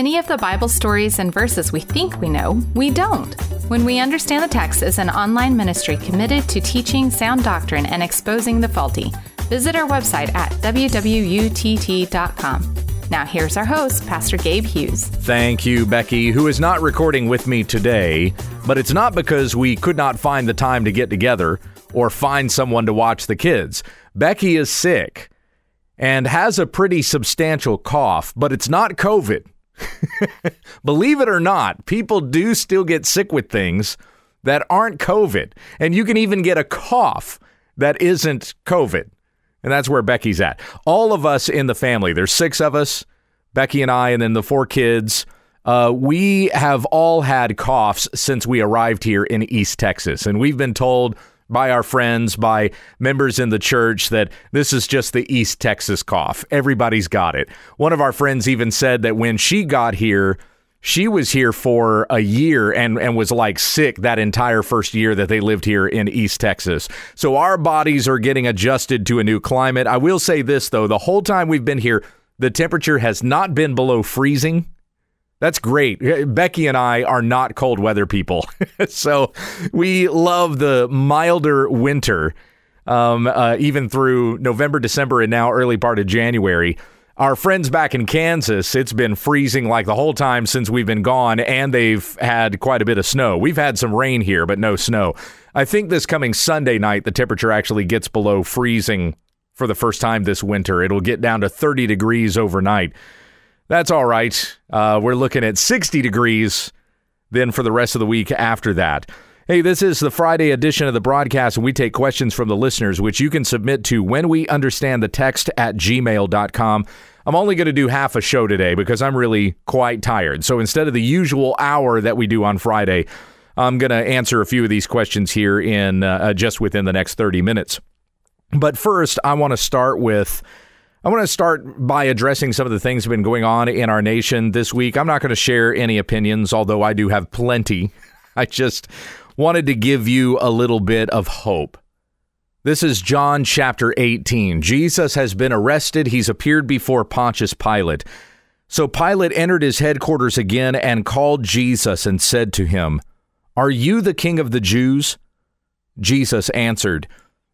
Many of the Bible stories and verses we think we know, we don't. When We Understand the Text is an online ministry committed to teaching sound doctrine and exposing the faulty. Visit our website at wwutt.com. Now, here's our host, Pastor Gabe Hughes. Thank you, Becky, who is not recording with me today, but it's not because we could not find the time to get together or find someone to watch the kids. Becky is sick and has a pretty substantial cough, but it's not COVID. Believe it or not, people do still get sick with things that aren't COVID. And you can even get a cough that isn't COVID. And that's where Becky's at. All of us in the family, there's six of us, Becky and I, and then the four kids. Uh, we have all had coughs since we arrived here in East Texas. And we've been told by our friends, by members in the church, that this is just the East Texas cough. Everybody's got it. One of our friends even said that when she got here, she was here for a year and, and was like sick that entire first year that they lived here in East Texas. So our bodies are getting adjusted to a new climate. I will say this, though the whole time we've been here, the temperature has not been below freezing. That's great. Becky and I are not cold weather people. so we love the milder winter, um, uh, even through November, December, and now early part of January. Our friends back in Kansas, it's been freezing like the whole time since we've been gone, and they've had quite a bit of snow. We've had some rain here, but no snow. I think this coming Sunday night, the temperature actually gets below freezing for the first time this winter. It'll get down to 30 degrees overnight. That's all right. Uh, we're looking at 60 degrees then for the rest of the week after that. Hey, this is the Friday edition of the broadcast, and we take questions from the listeners, which you can submit to when we understand the text at gmail.com. I'm only going to do half a show today because I'm really quite tired. So instead of the usual hour that we do on Friday, I'm going to answer a few of these questions here in uh, just within the next 30 minutes. But first, I want to start with. I want to start by addressing some of the things that have been going on in our nation this week. I'm not going to share any opinions, although I do have plenty. I just wanted to give you a little bit of hope. This is John chapter 18. Jesus has been arrested. He's appeared before Pontius Pilate. So Pilate entered his headquarters again and called Jesus and said to him, Are you the king of the Jews? Jesus answered,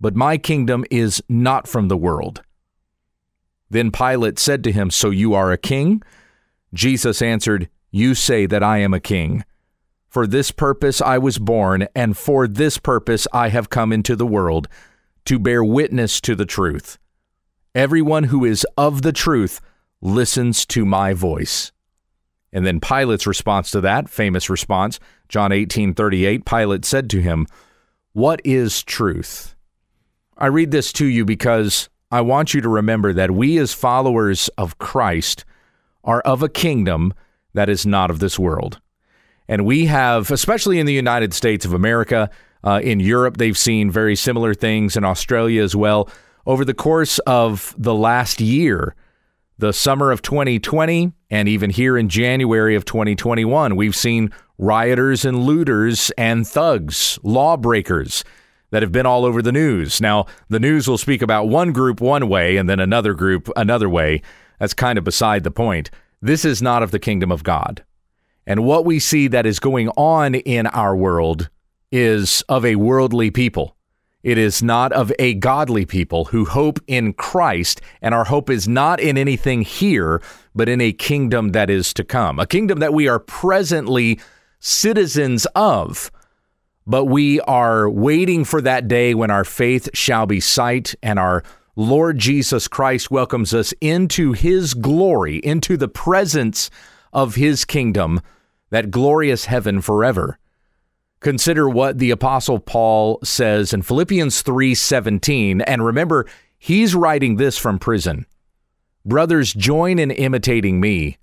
But my kingdom is not from the world. Then Pilate said to him, So you are a king? Jesus answered, You say that I am a king. For this purpose I was born, and for this purpose I have come into the world, to bear witness to the truth. Everyone who is of the truth listens to my voice. And then Pilate's response to that, famous response, John 18:38, Pilate said to him, "What is truth?" I read this to you because I want you to remember that we as followers of Christ are of a kingdom that is not of this world. And we have, especially in the United States of America, uh, in Europe, they've seen very similar things, in Australia as well. Over the course of the last year, the summer of 2020, and even here in January of 2021, we've seen rioters and looters and thugs, lawbreakers that have been all over the news. Now, the news will speak about one group one way and then another group another way. That's kind of beside the point. This is not of the kingdom of God. And what we see that is going on in our world is of a worldly people. It is not of a godly people who hope in Christ, and our hope is not in anything here, but in a kingdom that is to come, a kingdom that we are presently citizens of. But we are waiting for that day when our faith shall be sight and our Lord Jesus Christ welcomes us into his glory, into the presence of his kingdom, that glorious heaven forever. Consider what the apostle Paul says in Philippians 3:17 and remember he's writing this from prison. Brothers join in imitating me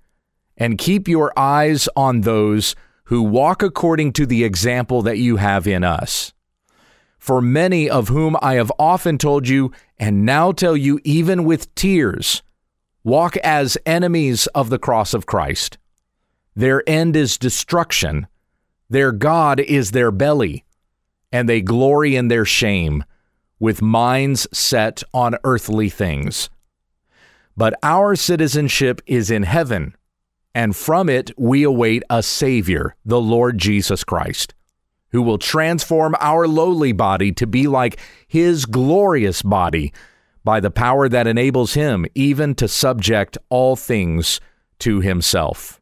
and keep your eyes on those who walk according to the example that you have in us. For many of whom I have often told you, and now tell you even with tears, walk as enemies of the cross of Christ. Their end is destruction, their God is their belly, and they glory in their shame, with minds set on earthly things. But our citizenship is in heaven and from it we await a Savior, the Lord Jesus Christ, who will transform our lowly body to be like His glorious body by the power that enables Him even to subject all things to Himself.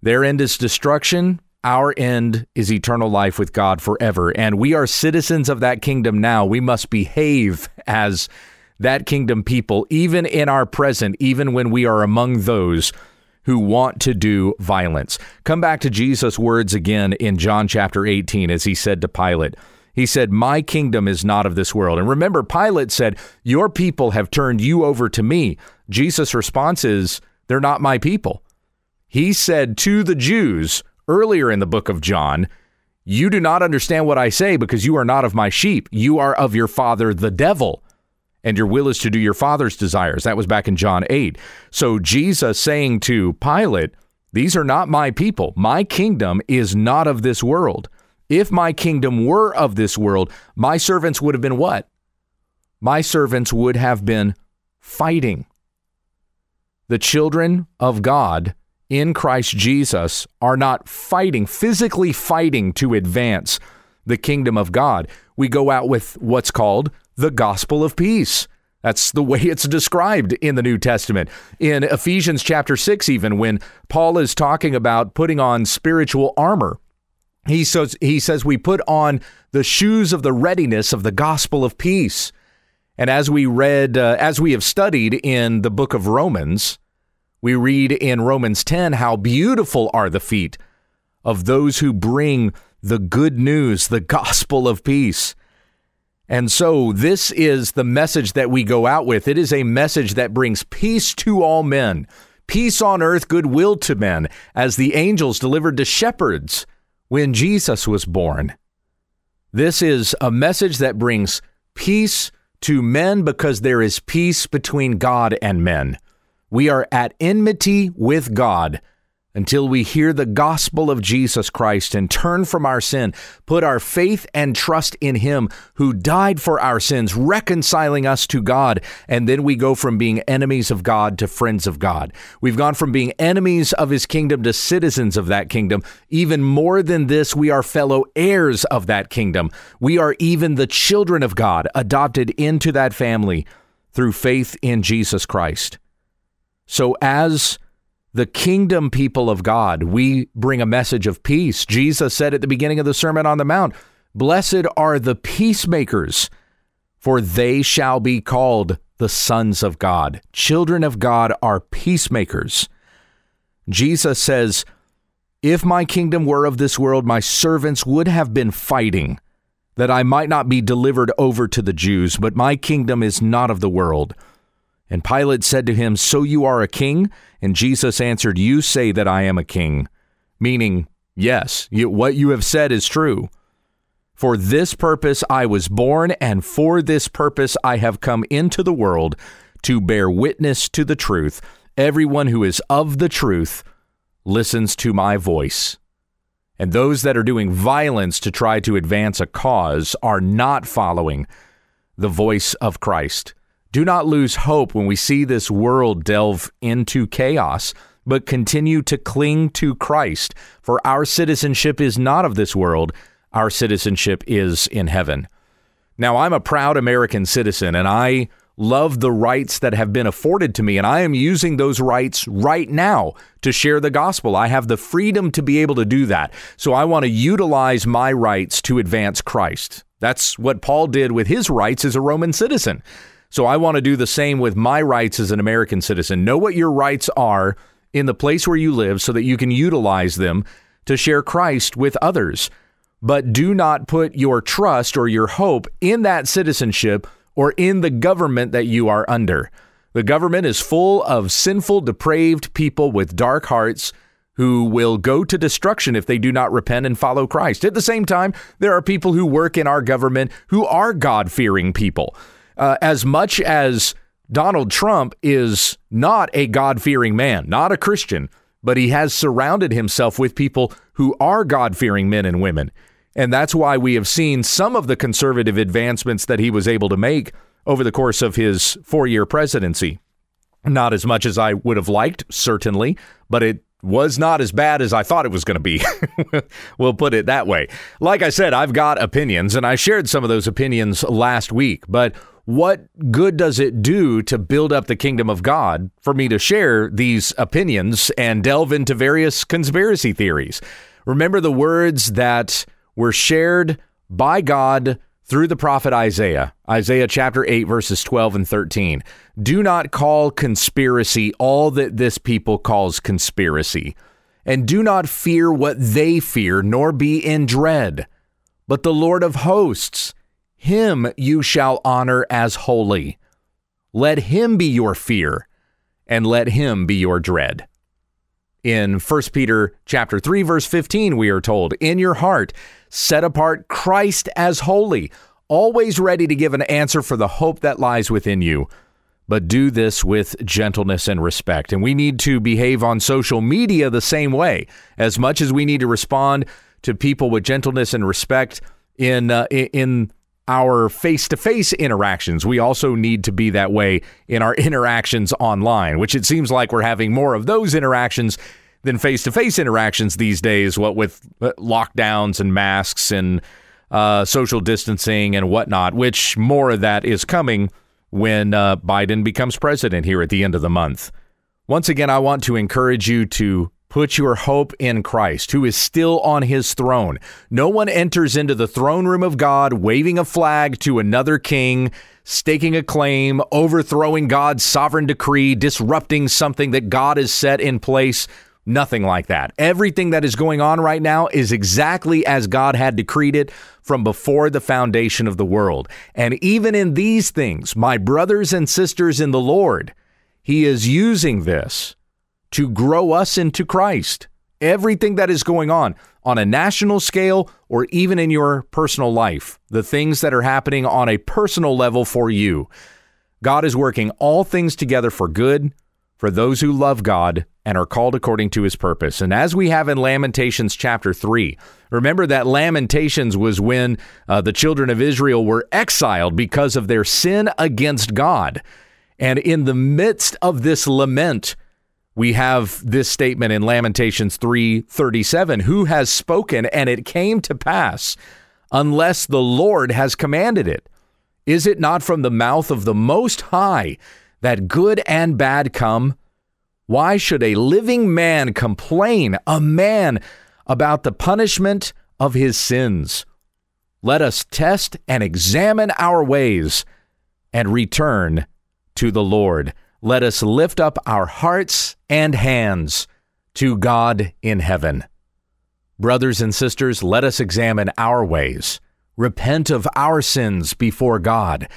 Their end is destruction. Our end is eternal life with God forever. And we are citizens of that kingdom now. We must behave as that kingdom people, even in our present, even when we are among those who want to do violence. Come back to Jesus' words again in John chapter 18 as he said to Pilate, he said, My kingdom is not of this world. And remember, Pilate said, Your people have turned you over to me. Jesus' response is, They're not my people. He said to the Jews earlier in the book of John, You do not understand what I say because you are not of my sheep. You are of your father, the devil and your will is to do your father's desires. That was back in John 8. So Jesus saying to Pilate, These are not my people. My kingdom is not of this world. If my kingdom were of this world, my servants would have been what? My servants would have been fighting. The children of God in Christ Jesus are not fighting, physically fighting to advance the kingdom of God. We go out with what's called the gospel of peace. That's the way it's described in the New Testament. In Ephesians chapter 6, even when Paul is talking about putting on spiritual armor, he says, he says we put on the shoes of the readiness of the gospel of peace. And as we read, uh, as we have studied in the book of Romans, we read in Romans 10 how beautiful are the feet of those who bring the good news, the gospel of peace. And so, this is the message that we go out with. It is a message that brings peace to all men, peace on earth, goodwill to men, as the angels delivered to shepherds when Jesus was born. This is a message that brings peace to men because there is peace between God and men. We are at enmity with God until we hear the gospel of Jesus Christ and turn from our sin, put our faith and trust in Him who died for our sins, reconciling us to God, and then we go from being enemies of God to friends of God. We've gone from being enemies of His kingdom to citizens of that kingdom. Even more than this, we are fellow heirs of that kingdom. We are even the children of God, adopted into that family through faith in Jesus Christ. So, as the kingdom people of God, we bring a message of peace. Jesus said at the beginning of the Sermon on the Mount, Blessed are the peacemakers, for they shall be called the sons of God. Children of God are peacemakers. Jesus says, If my kingdom were of this world, my servants would have been fighting, that I might not be delivered over to the Jews, but my kingdom is not of the world. And Pilate said to him, So you are a king? And Jesus answered, You say that I am a king, meaning, Yes, you, what you have said is true. For this purpose I was born, and for this purpose I have come into the world to bear witness to the truth. Everyone who is of the truth listens to my voice. And those that are doing violence to try to advance a cause are not following the voice of Christ. Do not lose hope when we see this world delve into chaos, but continue to cling to Christ, for our citizenship is not of this world, our citizenship is in heaven. Now, I'm a proud American citizen, and I love the rights that have been afforded to me, and I am using those rights right now to share the gospel. I have the freedom to be able to do that. So I want to utilize my rights to advance Christ. That's what Paul did with his rights as a Roman citizen. So I want to do the same with my rights as an American citizen. Know what your rights are in the place where you live so that you can utilize them to share Christ with others. But do not put your trust or your hope in that citizenship or in the government that you are under. The government is full of sinful, depraved people with dark hearts who will go to destruction if they do not repent and follow Christ. At the same time, there are people who work in our government who are God fearing people. Uh, as much as Donald Trump is not a God fearing man, not a Christian, but he has surrounded himself with people who are God fearing men and women. And that's why we have seen some of the conservative advancements that he was able to make over the course of his four year presidency. Not as much as I would have liked, certainly, but it was not as bad as I thought it was going to be. we'll put it that way. Like I said, I've got opinions, and I shared some of those opinions last week, but what good does it do to build up the kingdom of God for me to share these opinions and delve into various conspiracy theories? Remember the words that were shared by God through the prophet Isaiah, Isaiah chapter 8, verses 12 and 13. Do not call conspiracy all that this people calls conspiracy, and do not fear what they fear, nor be in dread. But the Lord of hosts, him you shall honor as holy. Let him be your fear, and let him be your dread. In 1 Peter chapter 3 verse 15 we are told, "In your heart set apart Christ as holy, always ready to give an answer for the hope that lies within you." But do this with gentleness and respect. And we need to behave on social media the same way. As much as we need to respond to people with gentleness and respect in uh, in our face to face interactions. We also need to be that way in our interactions online, which it seems like we're having more of those interactions than face to face interactions these days, what with uh, lockdowns and masks and uh, social distancing and whatnot, which more of that is coming when uh, Biden becomes president here at the end of the month. Once again, I want to encourage you to Put your hope in Christ, who is still on his throne. No one enters into the throne room of God waving a flag to another king, staking a claim, overthrowing God's sovereign decree, disrupting something that God has set in place. Nothing like that. Everything that is going on right now is exactly as God had decreed it from before the foundation of the world. And even in these things, my brothers and sisters in the Lord, He is using this to grow us into Christ. Everything that is going on on a national scale or even in your personal life, the things that are happening on a personal level for you. God is working all things together for good for those who love God and are called according to his purpose. And as we have in Lamentations chapter 3, remember that Lamentations was when uh, the children of Israel were exiled because of their sin against God. And in the midst of this lament, we have this statement in Lamentations 3:37, who has spoken and it came to pass unless the Lord has commanded it? Is it not from the mouth of the most high that good and bad come? Why should a living man complain, a man about the punishment of his sins? Let us test and examine our ways and return to the Lord let us lift up our hearts and hands to God in heaven. Brothers and sisters, let us examine our ways, repent of our sins before God,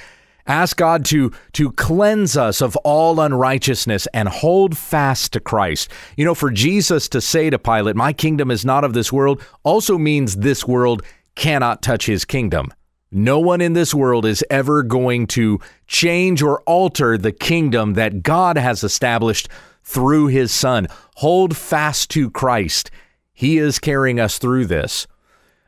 ask God to, to cleanse us of all unrighteousness and hold fast to Christ. You know, for Jesus to say to Pilate, My kingdom is not of this world, also means this world cannot touch his kingdom. No one in this world is ever going to change or alter the kingdom that God has established through his son. Hold fast to Christ. He is carrying us through this.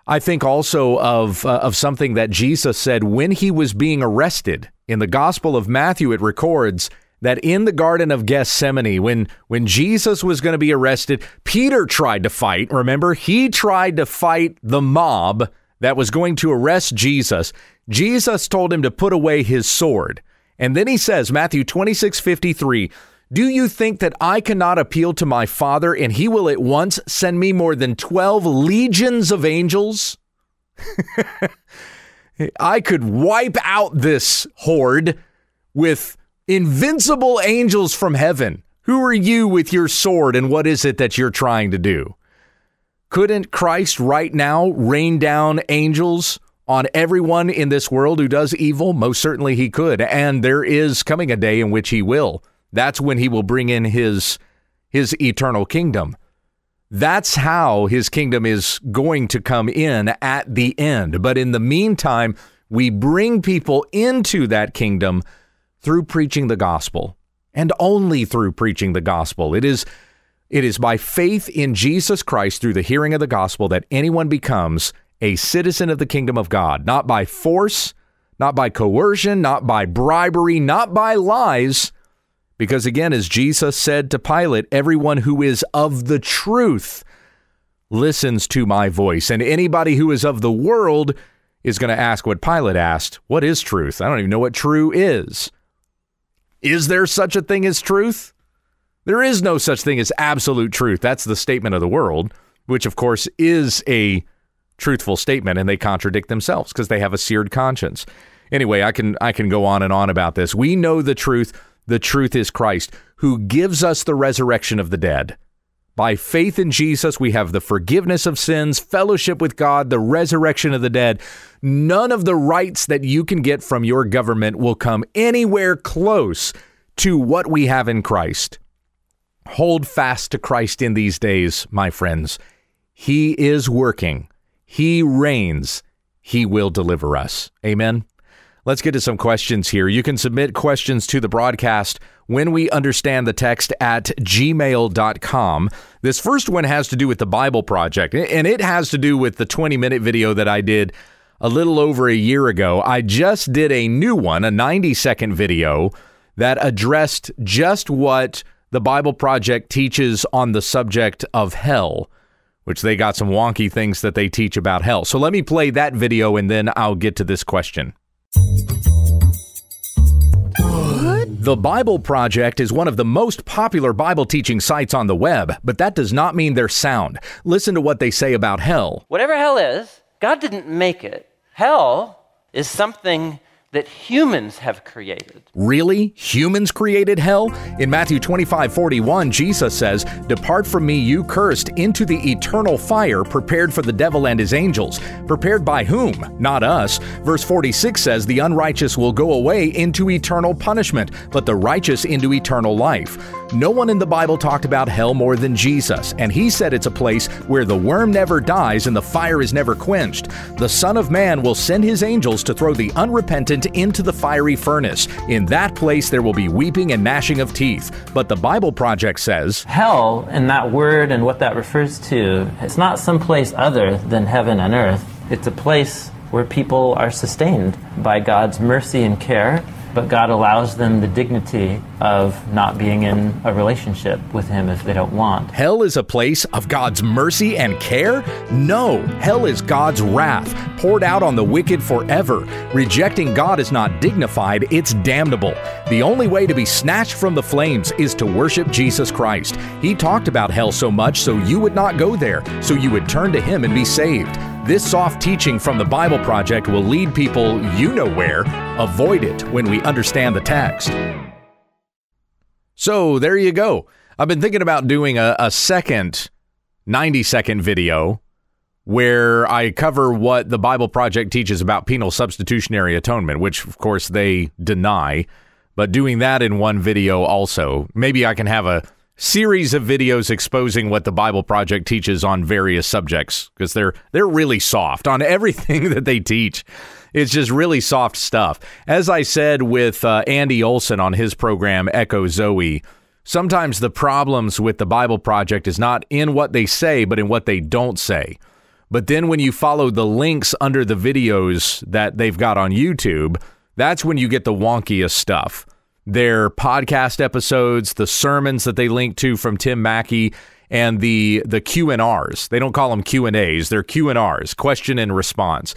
I think also of uh, of something that Jesus said when he was being arrested. In the Gospel of Matthew it records that in the garden of Gethsemane when when Jesus was going to be arrested, Peter tried to fight. Remember, he tried to fight the mob that was going to arrest Jesus, Jesus told him to put away his sword. And then he says, Matthew 26 53, Do you think that I cannot appeal to my Father and he will at once send me more than 12 legions of angels? I could wipe out this horde with invincible angels from heaven. Who are you with your sword and what is it that you're trying to do? Couldn't Christ right now rain down angels on everyone in this world who does evil? Most certainly he could. And there is coming a day in which he will. That's when he will bring in his his eternal kingdom. That's how his kingdom is going to come in at the end. But in the meantime, we bring people into that kingdom through preaching the gospel and only through preaching the gospel. It is it is by faith in Jesus Christ through the hearing of the gospel that anyone becomes a citizen of the kingdom of God, not by force, not by coercion, not by bribery, not by lies. Because again, as Jesus said to Pilate, everyone who is of the truth listens to my voice. And anybody who is of the world is going to ask what Pilate asked What is truth? I don't even know what true is. Is there such a thing as truth? There is no such thing as absolute truth. That's the statement of the world, which of course is a truthful statement and they contradict themselves because they have a seared conscience. Anyway, I can I can go on and on about this. We know the truth. The truth is Christ, who gives us the resurrection of the dead. By faith in Jesus, we have the forgiveness of sins, fellowship with God, the resurrection of the dead. None of the rights that you can get from your government will come anywhere close to what we have in Christ. Hold fast to Christ in these days, my friends. He is working, He reigns, He will deliver us. Amen. Let's get to some questions here. You can submit questions to the broadcast when we understand the text at gmail.com. This first one has to do with the Bible Project, and it has to do with the 20 minute video that I did a little over a year ago. I just did a new one, a 90 second video that addressed just what the Bible Project teaches on the subject of hell, which they got some wonky things that they teach about hell. So let me play that video and then I'll get to this question. The Bible Project is one of the most popular Bible teaching sites on the web, but that does not mean they're sound. Listen to what they say about hell. Whatever hell is, God didn't make it. Hell is something that humans have created. Really? Humans created hell? In Matthew 25 41, Jesus says, Depart from me, you cursed, into the eternal fire prepared for the devil and his angels. Prepared by whom? Not us. Verse 46 says, The unrighteous will go away into eternal punishment, but the righteous into eternal life. No one in the Bible talked about hell more than Jesus, and he said it's a place where the worm never dies and the fire is never quenched. The Son of Man will send his angels to throw the unrepentant into the fiery furnace. In that place there will be weeping and gnashing of teeth. But the Bible Project says Hell, and that word and what that refers to, it's not some place other than heaven and earth. It's a place where people are sustained by God's mercy and care but God allows them the dignity of not being in a relationship with Him if they don't want. Hell is a place of God's mercy and care? No, hell is God's wrath poured out on the wicked forever. Rejecting God is not dignified, it's damnable. The only way to be snatched from the flames is to worship Jesus Christ. He talked about hell so much so you would not go there, so you would turn to Him and be saved. This soft teaching from the Bible Project will lead people you know where. Avoid it when we understand the text. So there you go. I've been thinking about doing a, a second 90 second video where I cover what the Bible Project teaches about penal substitutionary atonement, which of course they deny, but doing that in one video also. Maybe I can have a series of videos exposing what the Bible Project teaches on various subjects because they're they're really soft on everything that they teach. It's just really soft stuff. As I said with uh, Andy Olson on his program Echo Zoe, sometimes the problems with the Bible Project is not in what they say, but in what they don't say. But then when you follow the links under the videos that they've got on YouTube, that's when you get the wonkiest stuff their podcast episodes, the sermons that they link to from Tim Mackie, and the the Q and R's. They don't call them Q and A's; they're Q and R's, question and response.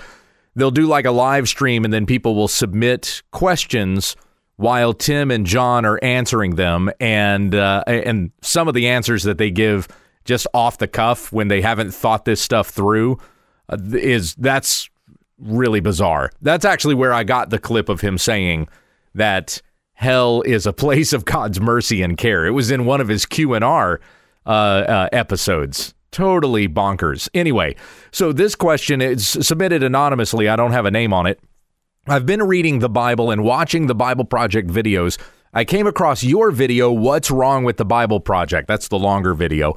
They'll do like a live stream, and then people will submit questions while Tim and John are answering them, and uh, and some of the answers that they give just off the cuff when they haven't thought this stuff through uh, is that's really bizarre. That's actually where I got the clip of him saying that hell is a place of God's mercy and care. It was in one of his Q and R uh, uh, episodes. Totally bonkers. Anyway, so this question is submitted anonymously. I don't have a name on it. I've been reading the Bible and watching the Bible Project videos. I came across your video, What's Wrong with the Bible Project? That's the longer video.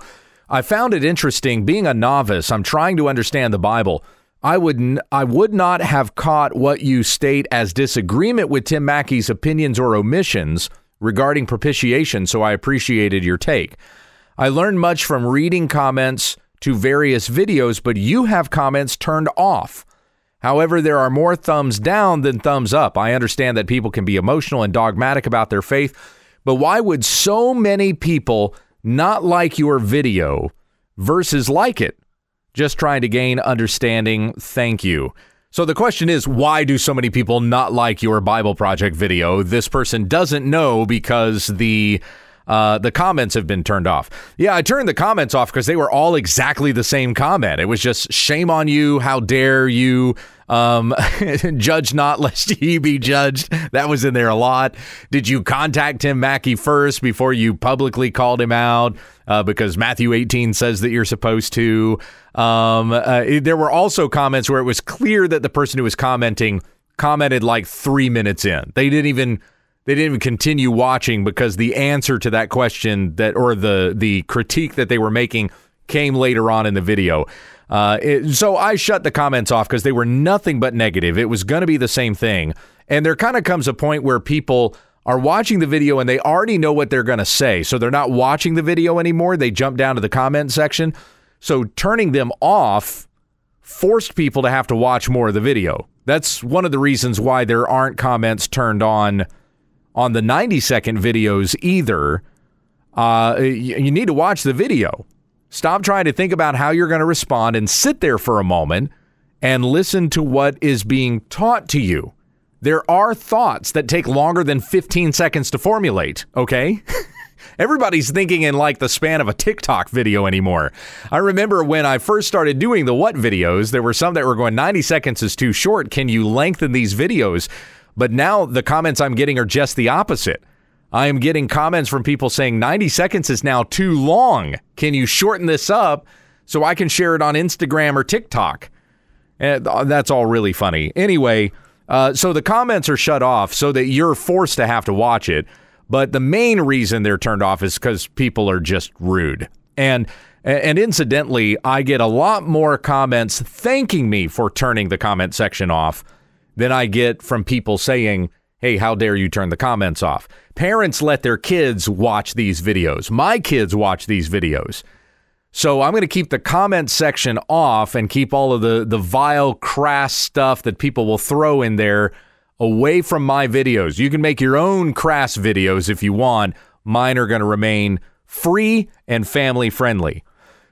I found it interesting. Being a novice, I'm trying to understand the Bible. I would n- I would not have caught what you state as disagreement with Tim Mackie's opinions or omissions regarding propitiation, so I appreciated your take. I learned much from reading comments to various videos, but you have comments turned off. However, there are more thumbs down than thumbs up. I understand that people can be emotional and dogmatic about their faith, but why would so many people not like your video versus like it? Just trying to gain understanding. Thank you. So the question is, why do so many people not like your Bible Project video? This person doesn't know because the uh, the comments have been turned off. Yeah, I turned the comments off because they were all exactly the same comment. It was just shame on you, how dare you, um, judge not lest ye be judged. That was in there a lot. Did you contact Tim Mackie first before you publicly called him out? Uh, because Matthew 18 says that you're supposed to. Um, uh, there were also comments where it was clear that the person who was commenting commented like three minutes in. They didn't even they didn't even continue watching because the answer to that question that or the the critique that they were making came later on in the video. Uh, it, so I shut the comments off because they were nothing but negative. It was going to be the same thing, and there kind of comes a point where people are watching the video and they already know what they're going to say, so they're not watching the video anymore. They jump down to the comment section. So turning them off forced people to have to watch more of the video. That's one of the reasons why there aren't comments turned on on the 90 second videos either. Uh, you, you need to watch the video. Stop trying to think about how you're going to respond and sit there for a moment and listen to what is being taught to you. There are thoughts that take longer than 15 seconds to formulate, okay? Everybody's thinking in like the span of a TikTok video anymore. I remember when I first started doing the what videos, there were some that were going 90 seconds is too short. Can you lengthen these videos? But now the comments I'm getting are just the opposite. I am getting comments from people saying 90 seconds is now too long. Can you shorten this up so I can share it on Instagram or TikTok? And uh, that's all really funny. Anyway, uh, so the comments are shut off so that you're forced to have to watch it. But the main reason they're turned off is because people are just rude. And and incidentally, I get a lot more comments thanking me for turning the comment section off than I get from people saying, hey, how dare you turn the comments off? Parents let their kids watch these videos. My kids watch these videos. So I'm going to keep the comment section off and keep all of the, the vile, crass stuff that people will throw in there away from my videos. You can make your own crass videos if you want. Mine are going to remain free and family friendly.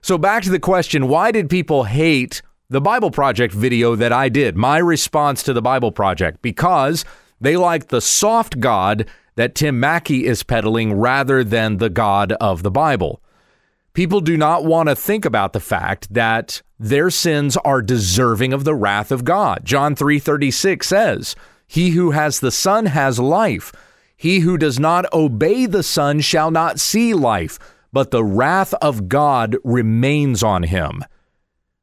So back to the question why did people hate the Bible Project video that I did, my response to the Bible Project, because they like the soft God that Tim Mackie is peddling rather than the God of the Bible. People do not want to think about the fact that their sins are deserving of the wrath of God. John 3:36 says, "He who has the Son has life. He who does not obey the Son shall not see life, but the wrath of God remains on him."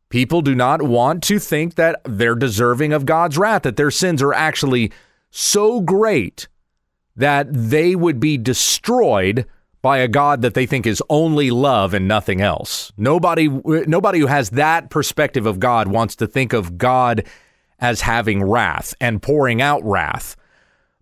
People do not want to think that they're deserving of God's wrath, that their sins are actually so great that they would be destroyed by a God that they think is only love and nothing else. Nobody nobody who has that perspective of God wants to think of God as having wrath and pouring out wrath.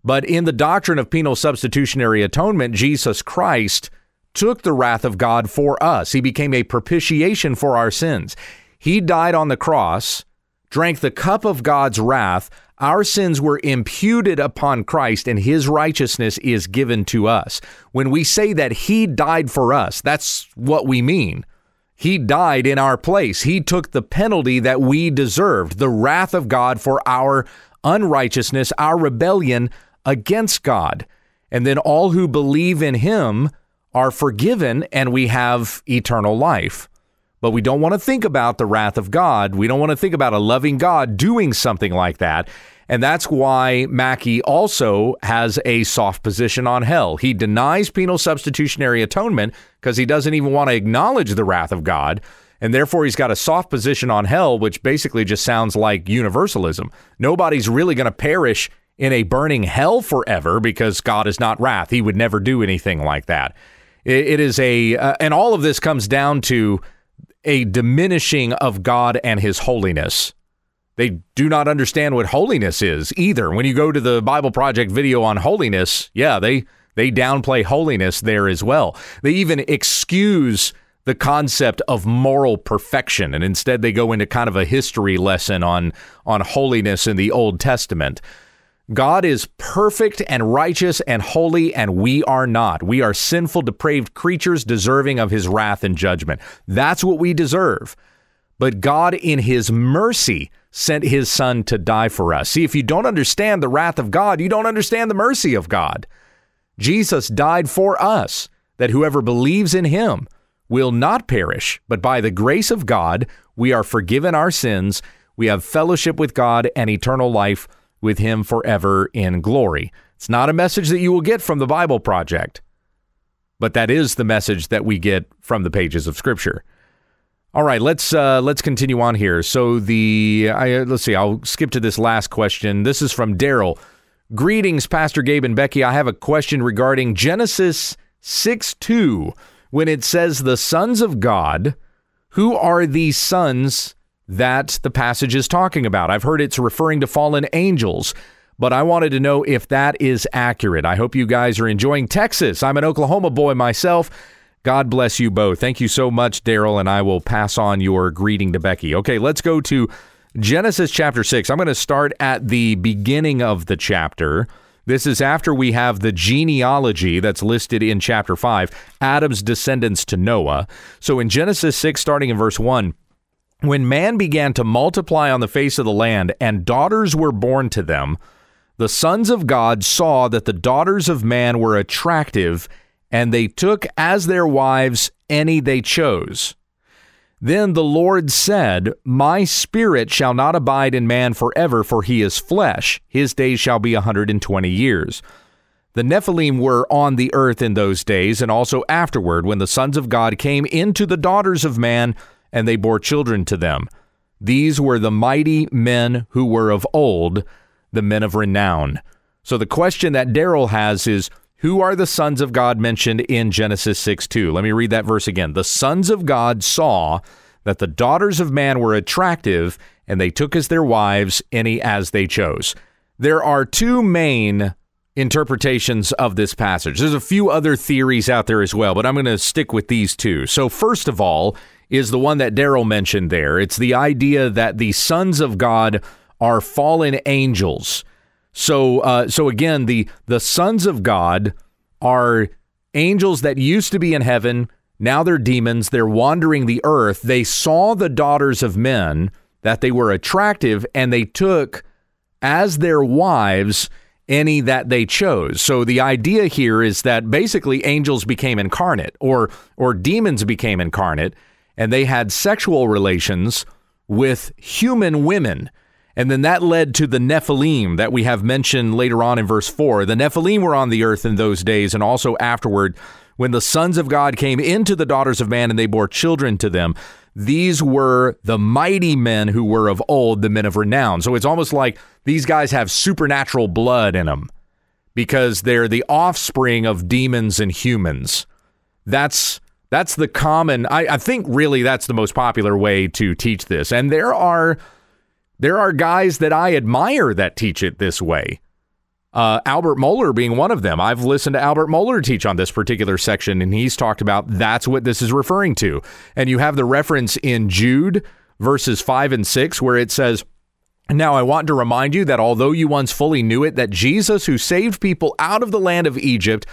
But in the doctrine of penal substitutionary atonement, Jesus Christ took the wrath of God for us. He became a propitiation for our sins. He died on the cross, drank the cup of God's wrath. Our sins were imputed upon Christ, and his righteousness is given to us. When we say that he died for us, that's what we mean. He died in our place. He took the penalty that we deserved, the wrath of God for our unrighteousness, our rebellion against God. And then all who believe in him are forgiven, and we have eternal life. But we don't want to think about the wrath of God. We don't want to think about a loving God doing something like that. And that's why Mackie also has a soft position on hell. He denies penal substitutionary atonement because he doesn't even want to acknowledge the wrath of God. And therefore, he's got a soft position on hell, which basically just sounds like universalism. Nobody's really going to perish in a burning hell forever because God is not wrath. He would never do anything like that. it is a, uh, and all of this comes down to a diminishing of God and his holiness. They do not understand what holiness is either. When you go to the Bible Project video on holiness, yeah, they they downplay holiness there as well. They even excuse the concept of moral perfection and instead they go into kind of a history lesson on on holiness in the Old Testament. God is perfect and righteous and holy, and we are not. We are sinful, depraved creatures deserving of his wrath and judgment. That's what we deserve. But God, in his mercy, sent his son to die for us. See, if you don't understand the wrath of God, you don't understand the mercy of God. Jesus died for us, that whoever believes in him will not perish, but by the grace of God, we are forgiven our sins, we have fellowship with God and eternal life with him forever in glory. It's not a message that you will get from the Bible Project, but that is the message that we get from the pages of Scripture. All right, let's uh, let's continue on here. So the I, let's see, I'll skip to this last question. This is from Daryl. Greetings, Pastor Gabe and Becky. I have a question regarding Genesis six two when it says the sons of God. Who are these sons that the passage is talking about. I've heard it's referring to fallen angels, but I wanted to know if that is accurate. I hope you guys are enjoying Texas. I'm an Oklahoma boy myself. God bless you both. Thank you so much, Daryl, and I will pass on your greeting to Becky. Okay, let's go to Genesis chapter 6. I'm going to start at the beginning of the chapter. This is after we have the genealogy that's listed in chapter 5, Adam's descendants to Noah. So in Genesis 6, starting in verse 1, when man began to multiply on the face of the land, and daughters were born to them, the sons of God saw that the daughters of man were attractive, and they took as their wives any they chose. Then the Lord said, My spirit shall not abide in man forever, for he is flesh. His days shall be a hundred and twenty years. The Nephilim were on the earth in those days, and also afterward, when the sons of God came into the daughters of man and they bore children to them. These were the mighty men who were of old, the men of renown. So the question that Daryl has is who are the sons of God mentioned in Genesis 6 2? Let me read that verse again. The sons of God saw that the daughters of man were attractive, and they took as their wives any as they chose. There are two main interpretations of this passage. There's a few other theories out there as well, but I'm going to stick with these two. So, first of all, is the one that Daryl mentioned there. It's the idea that the sons of God are fallen angels. So, uh, so again, the the sons of God are angels that used to be in heaven. Now they're demons. They're wandering the earth. They saw the daughters of men that they were attractive, and they took as their wives any that they chose. So the idea here is that basically angels became incarnate, or or demons became incarnate and they had sexual relations with human women. And then that led to the Nephilim that we have mentioned later on in verse 4. The Nephilim were on the earth in those days and also afterward when the sons of God came into the daughters of man and they bore children to them. These were the mighty men who were of old, the men of renown. So it's almost like these guys have supernatural blood in them because they're the offspring of demons and humans. That's that's the common. I, I think really that's the most popular way to teach this. And there are there are guys that I admire that teach it this way. Uh, Albert Mohler being one of them. I've listened to Albert Mohler teach on this particular section, and he's talked about that's what this is referring to. And you have the reference in Jude verses 5 and 6 where it says, Now I want to remind you that although you once fully knew it, that Jesus, who saved people out of the land of Egypt,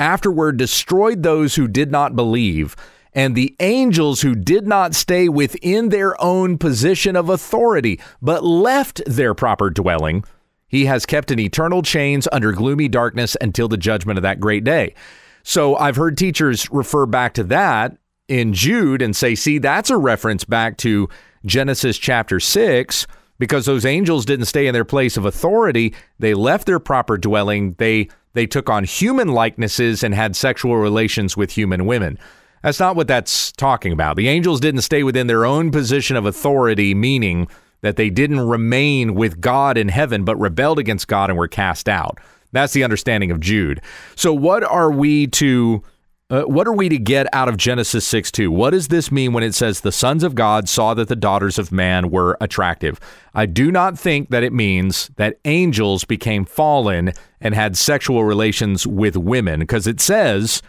afterward destroyed those who did not believe, and the angels who did not stay within their own position of authority, but left their proper dwelling, he has kept in eternal chains under gloomy darkness until the judgment of that great day. So I've heard teachers refer back to that in Jude and say, see, that's a reference back to Genesis chapter 6 because those angels didn't stay in their place of authority. They left their proper dwelling. They they took on human likenesses and had sexual relations with human women. That's not what that's talking about. The angels didn't stay within their own position of authority, meaning that they didn't remain with God in heaven, but rebelled against God and were cast out. That's the understanding of Jude. So, what are we to uh, what are we to get out of Genesis 6 2? What does this mean when it says the sons of God saw that the daughters of man were attractive? I do not think that it means that angels became fallen and had sexual relations with women, because it says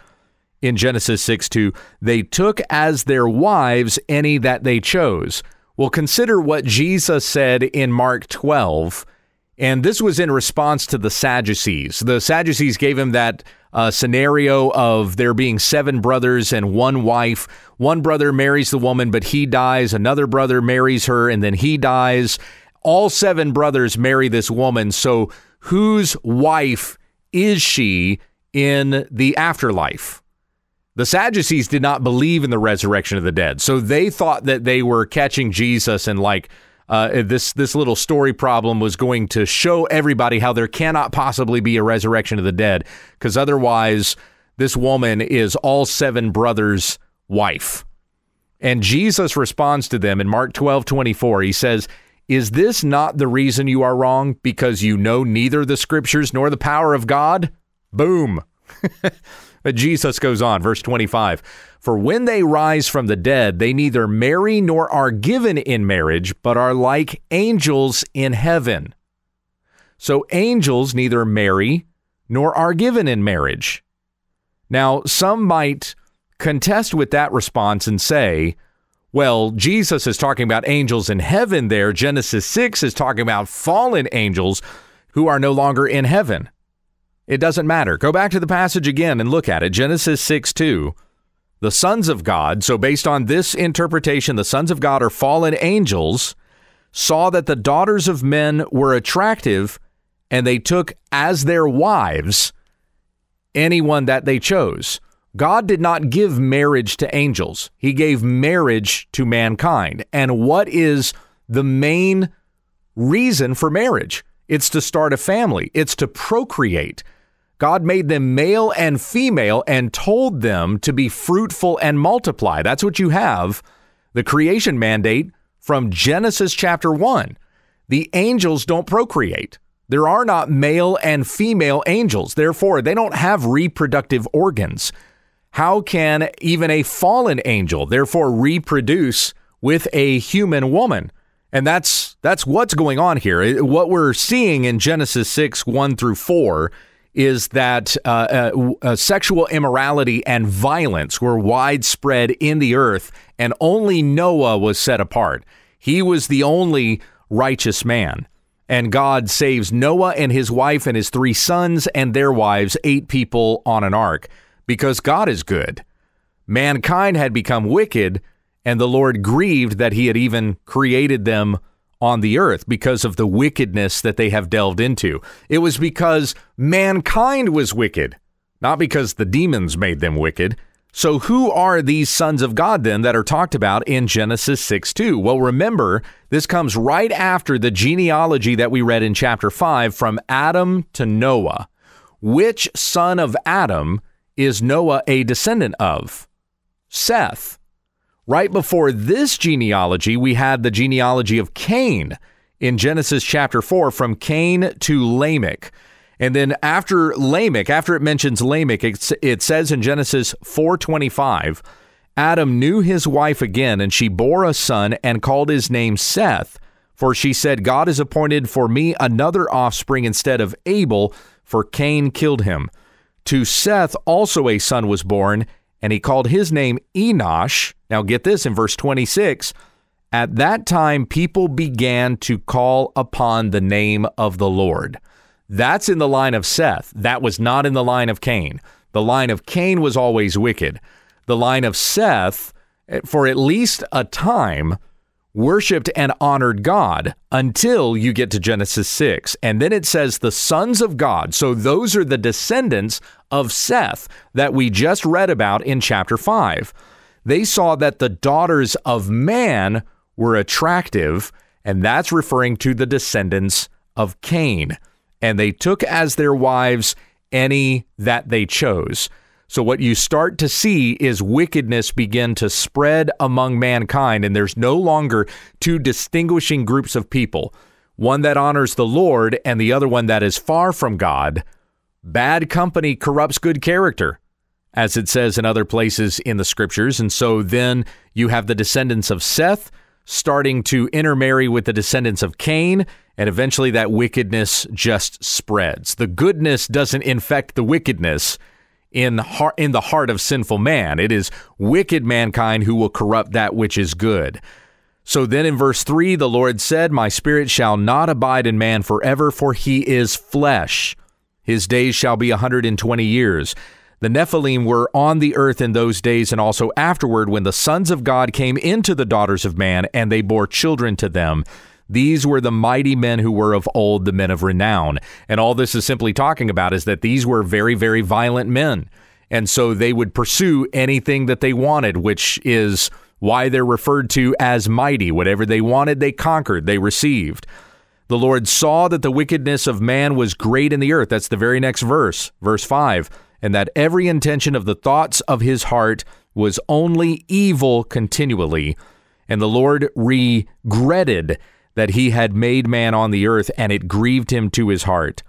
in Genesis 6 2, they took as their wives any that they chose. Well, consider what Jesus said in Mark 12. And this was in response to the Sadducees. The Sadducees gave him that uh, scenario of there being seven brothers and one wife. One brother marries the woman, but he dies. Another brother marries her, and then he dies. All seven brothers marry this woman. So, whose wife is she in the afterlife? The Sadducees did not believe in the resurrection of the dead. So they thought that they were catching Jesus and like uh, this this little story problem was going to show everybody how there cannot possibly be a resurrection of the dead because otherwise this woman is all seven brothers' wife. And Jesus responds to them in Mark 12, 24. He says, Is this not the reason you are wrong? Because you know neither the scriptures nor the power of God? Boom. But Jesus goes on, verse 25 For when they rise from the dead, they neither marry nor are given in marriage, but are like angels in heaven. So angels neither marry nor are given in marriage. Now, some might contest with that response and say, well, Jesus is talking about angels in heaven there. Genesis 6 is talking about fallen angels who are no longer in heaven. It doesn't matter. Go back to the passage again and look at it. Genesis 6 2. The sons of God, so based on this interpretation, the sons of God are fallen angels, saw that the daughters of men were attractive, and they took as their wives anyone that they chose. God did not give marriage to angels, He gave marriage to mankind. And what is the main reason for marriage? It's to start a family, it's to procreate. God made them male and female and told them to be fruitful and multiply. That's what you have the creation mandate from Genesis chapter 1. The angels don't procreate. There are not male and female angels. Therefore, they don't have reproductive organs. How can even a fallen angel therefore reproduce with a human woman? And that's that's what's going on here. What we're seeing in Genesis 6 1 through 4 is that uh, uh, uh, sexual immorality and violence were widespread in the earth, and only Noah was set apart. He was the only righteous man. And God saves Noah and his wife and his three sons and their wives, eight people on an ark, because God is good. Mankind had become wicked, and the Lord grieved that he had even created them on the earth because of the wickedness that they have delved into. It was because mankind was wicked, not because the demons made them wicked. So, who are these sons of God then that are talked about in Genesis 6 2? Well, remember, this comes right after the genealogy that we read in chapter 5 from Adam to Noah. Which son of Adam is Noah a descendant of? Seth. Right before this genealogy, we had the genealogy of Cain in Genesis chapter 4 from Cain to Lamech. And then after Lamech, after it mentions Lamech, it, it says in Genesis 4:25, Adam knew his wife again, and she bore a son and called his name Seth, for she said, God has appointed for me another offspring instead of Abel, for Cain killed him. To Seth also a son was born, and he called his name Enosh. Now, get this in verse 26 At that time, people began to call upon the name of the Lord. That's in the line of Seth. That was not in the line of Cain. The line of Cain was always wicked. The line of Seth, eh, for at least a time, worshiped and honored God until you get to Genesis 6. And then it says the sons of God. So those are the descendants of Seth that we just read about in chapter 5. They saw that the daughters of man were attractive, and that's referring to the descendants of Cain. And they took as their wives any that they chose. So, what you start to see is wickedness begin to spread among mankind, and there's no longer two distinguishing groups of people one that honors the Lord and the other one that is far from God. Bad company corrupts good character, as it says in other places in the scriptures. And so then you have the descendants of Seth starting to intermarry with the descendants of Cain, and eventually that wickedness just spreads. The goodness doesn't infect the wickedness in heart, in the heart of sinful man. It is wicked mankind who will corrupt that which is good. So then in verse 3, the Lord said, My spirit shall not abide in man forever, for he is flesh. His days shall be a 120 years. The Nephilim were on the earth in those days and also afterward when the sons of God came into the daughters of man and they bore children to them. These were the mighty men who were of old, the men of renown. And all this is simply talking about is that these were very, very violent men. And so they would pursue anything that they wanted, which is why they're referred to as mighty. Whatever they wanted, they conquered, they received. The Lord saw that the wickedness of man was great in the earth. That's the very next verse, verse 5. And that every intention of the thoughts of his heart was only evil continually. And the Lord regretted that he had made man on the earth, and it grieved him to his heart.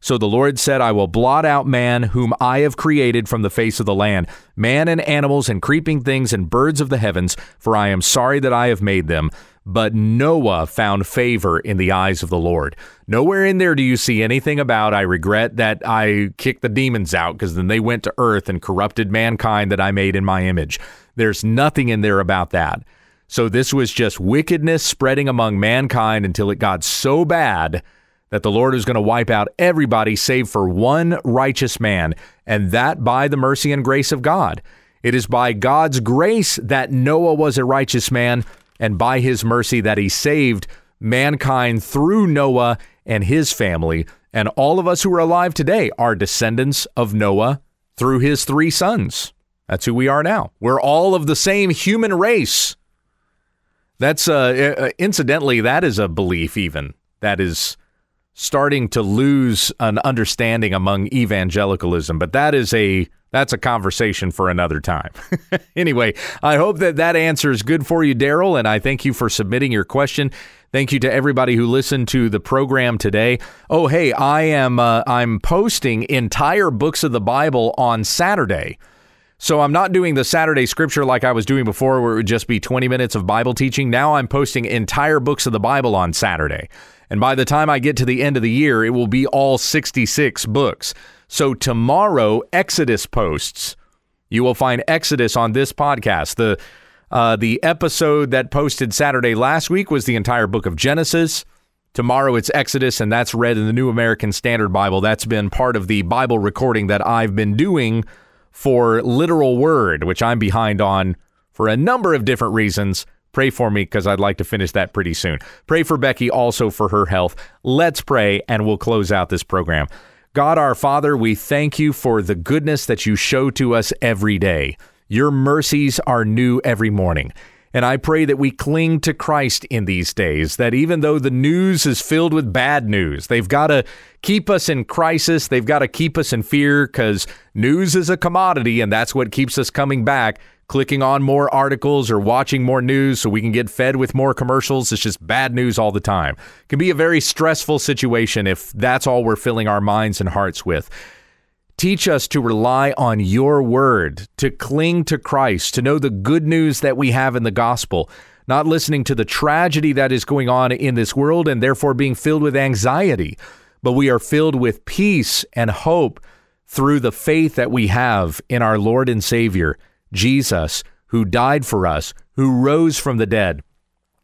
So the Lord said, I will blot out man whom I have created from the face of the land, man and animals and creeping things and birds of the heavens, for I am sorry that I have made them. But Noah found favor in the eyes of the Lord. Nowhere in there do you see anything about, I regret that I kicked the demons out because then they went to earth and corrupted mankind that I made in my image. There's nothing in there about that. So this was just wickedness spreading among mankind until it got so bad that the Lord is going to wipe out everybody save for one righteous man, and that by the mercy and grace of God. It is by God's grace that Noah was a righteous man, and by his mercy that he saved mankind through Noah and his family. And all of us who are alive today are descendants of Noah through his three sons. That's who we are now. We're all of the same human race. That's uh, uh incidentally, that is a belief even that is starting to lose an understanding among evangelicalism, but that is a that's a conversation for another time. anyway, I hope that that answer is good for you, Daryl, and I thank you for submitting your question. Thank you to everybody who listened to the program today. Oh, hey, I am uh, I'm posting entire books of the Bible on Saturday. So I'm not doing the Saturday scripture like I was doing before, where it would just be 20 minutes of Bible teaching. Now I'm posting entire books of the Bible on Saturday. And by the time I get to the end of the year, it will be all 66 books. So tomorrow, Exodus posts. You will find Exodus on this podcast. The uh, the episode that posted Saturday last week was the entire book of Genesis. Tomorrow it's Exodus, and that's read in the New American Standard Bible. That's been part of the Bible recording that I've been doing for Literal Word, which I'm behind on for a number of different reasons. Pray for me because I'd like to finish that pretty soon. Pray for Becky also for her health. Let's pray and we'll close out this program. God our Father, we thank you for the goodness that you show to us every day. Your mercies are new every morning. And I pray that we cling to Christ in these days, that even though the news is filled with bad news, they've got to keep us in crisis. They've got to keep us in fear because news is a commodity and that's what keeps us coming back clicking on more articles or watching more news so we can get fed with more commercials. It's just bad news all the time. It can be a very stressful situation if that's all we're filling our minds and hearts with. Teach us to rely on your word, to cling to Christ, to know the good news that we have in the gospel, not listening to the tragedy that is going on in this world and therefore being filled with anxiety, but we are filled with peace and hope through the faith that we have in our Lord and Savior, Jesus, who died for us, who rose from the dead,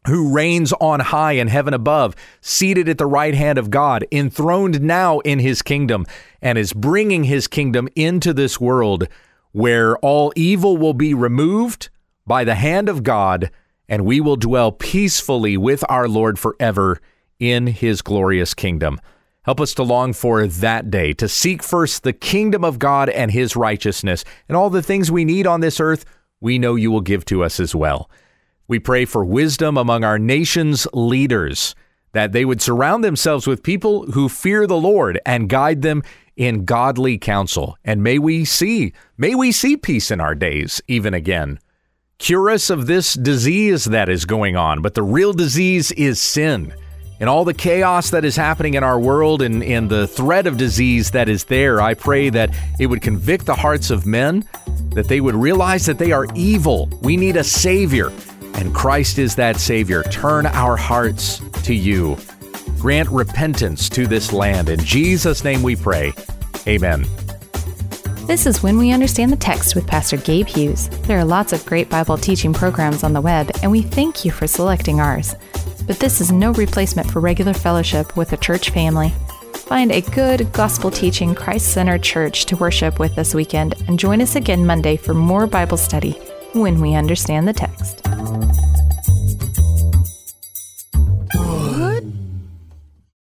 who reigns on high in heaven above, seated at the right hand of God, enthroned now in his kingdom, and is bringing his kingdom into this world where all evil will be removed by the hand of God, and we will dwell peacefully with our Lord forever in his glorious kingdom. Help us to long for that day, to seek first the kingdom of God and his righteousness, and all the things we need on this earth, we know you will give to us as well. We pray for wisdom among our nation's leaders, that they would surround themselves with people who fear the Lord and guide them in godly counsel. And may we see, may we see peace in our days even again. Cure us of this disease that is going on, but the real disease is sin. And all the chaos that is happening in our world and, and the threat of disease that is there, I pray that it would convict the hearts of men, that they would realize that they are evil. We need a Savior, and Christ is that Savior. Turn our hearts to you. Grant repentance to this land. In Jesus' name we pray. Amen. This is When We Understand the Text with Pastor Gabe Hughes. There are lots of great Bible teaching programs on the web, and we thank you for selecting ours. But this is no replacement for regular fellowship with a church family. Find a good, gospel teaching, Christ centered church to worship with this weekend and join us again Monday for more Bible study when we understand the text.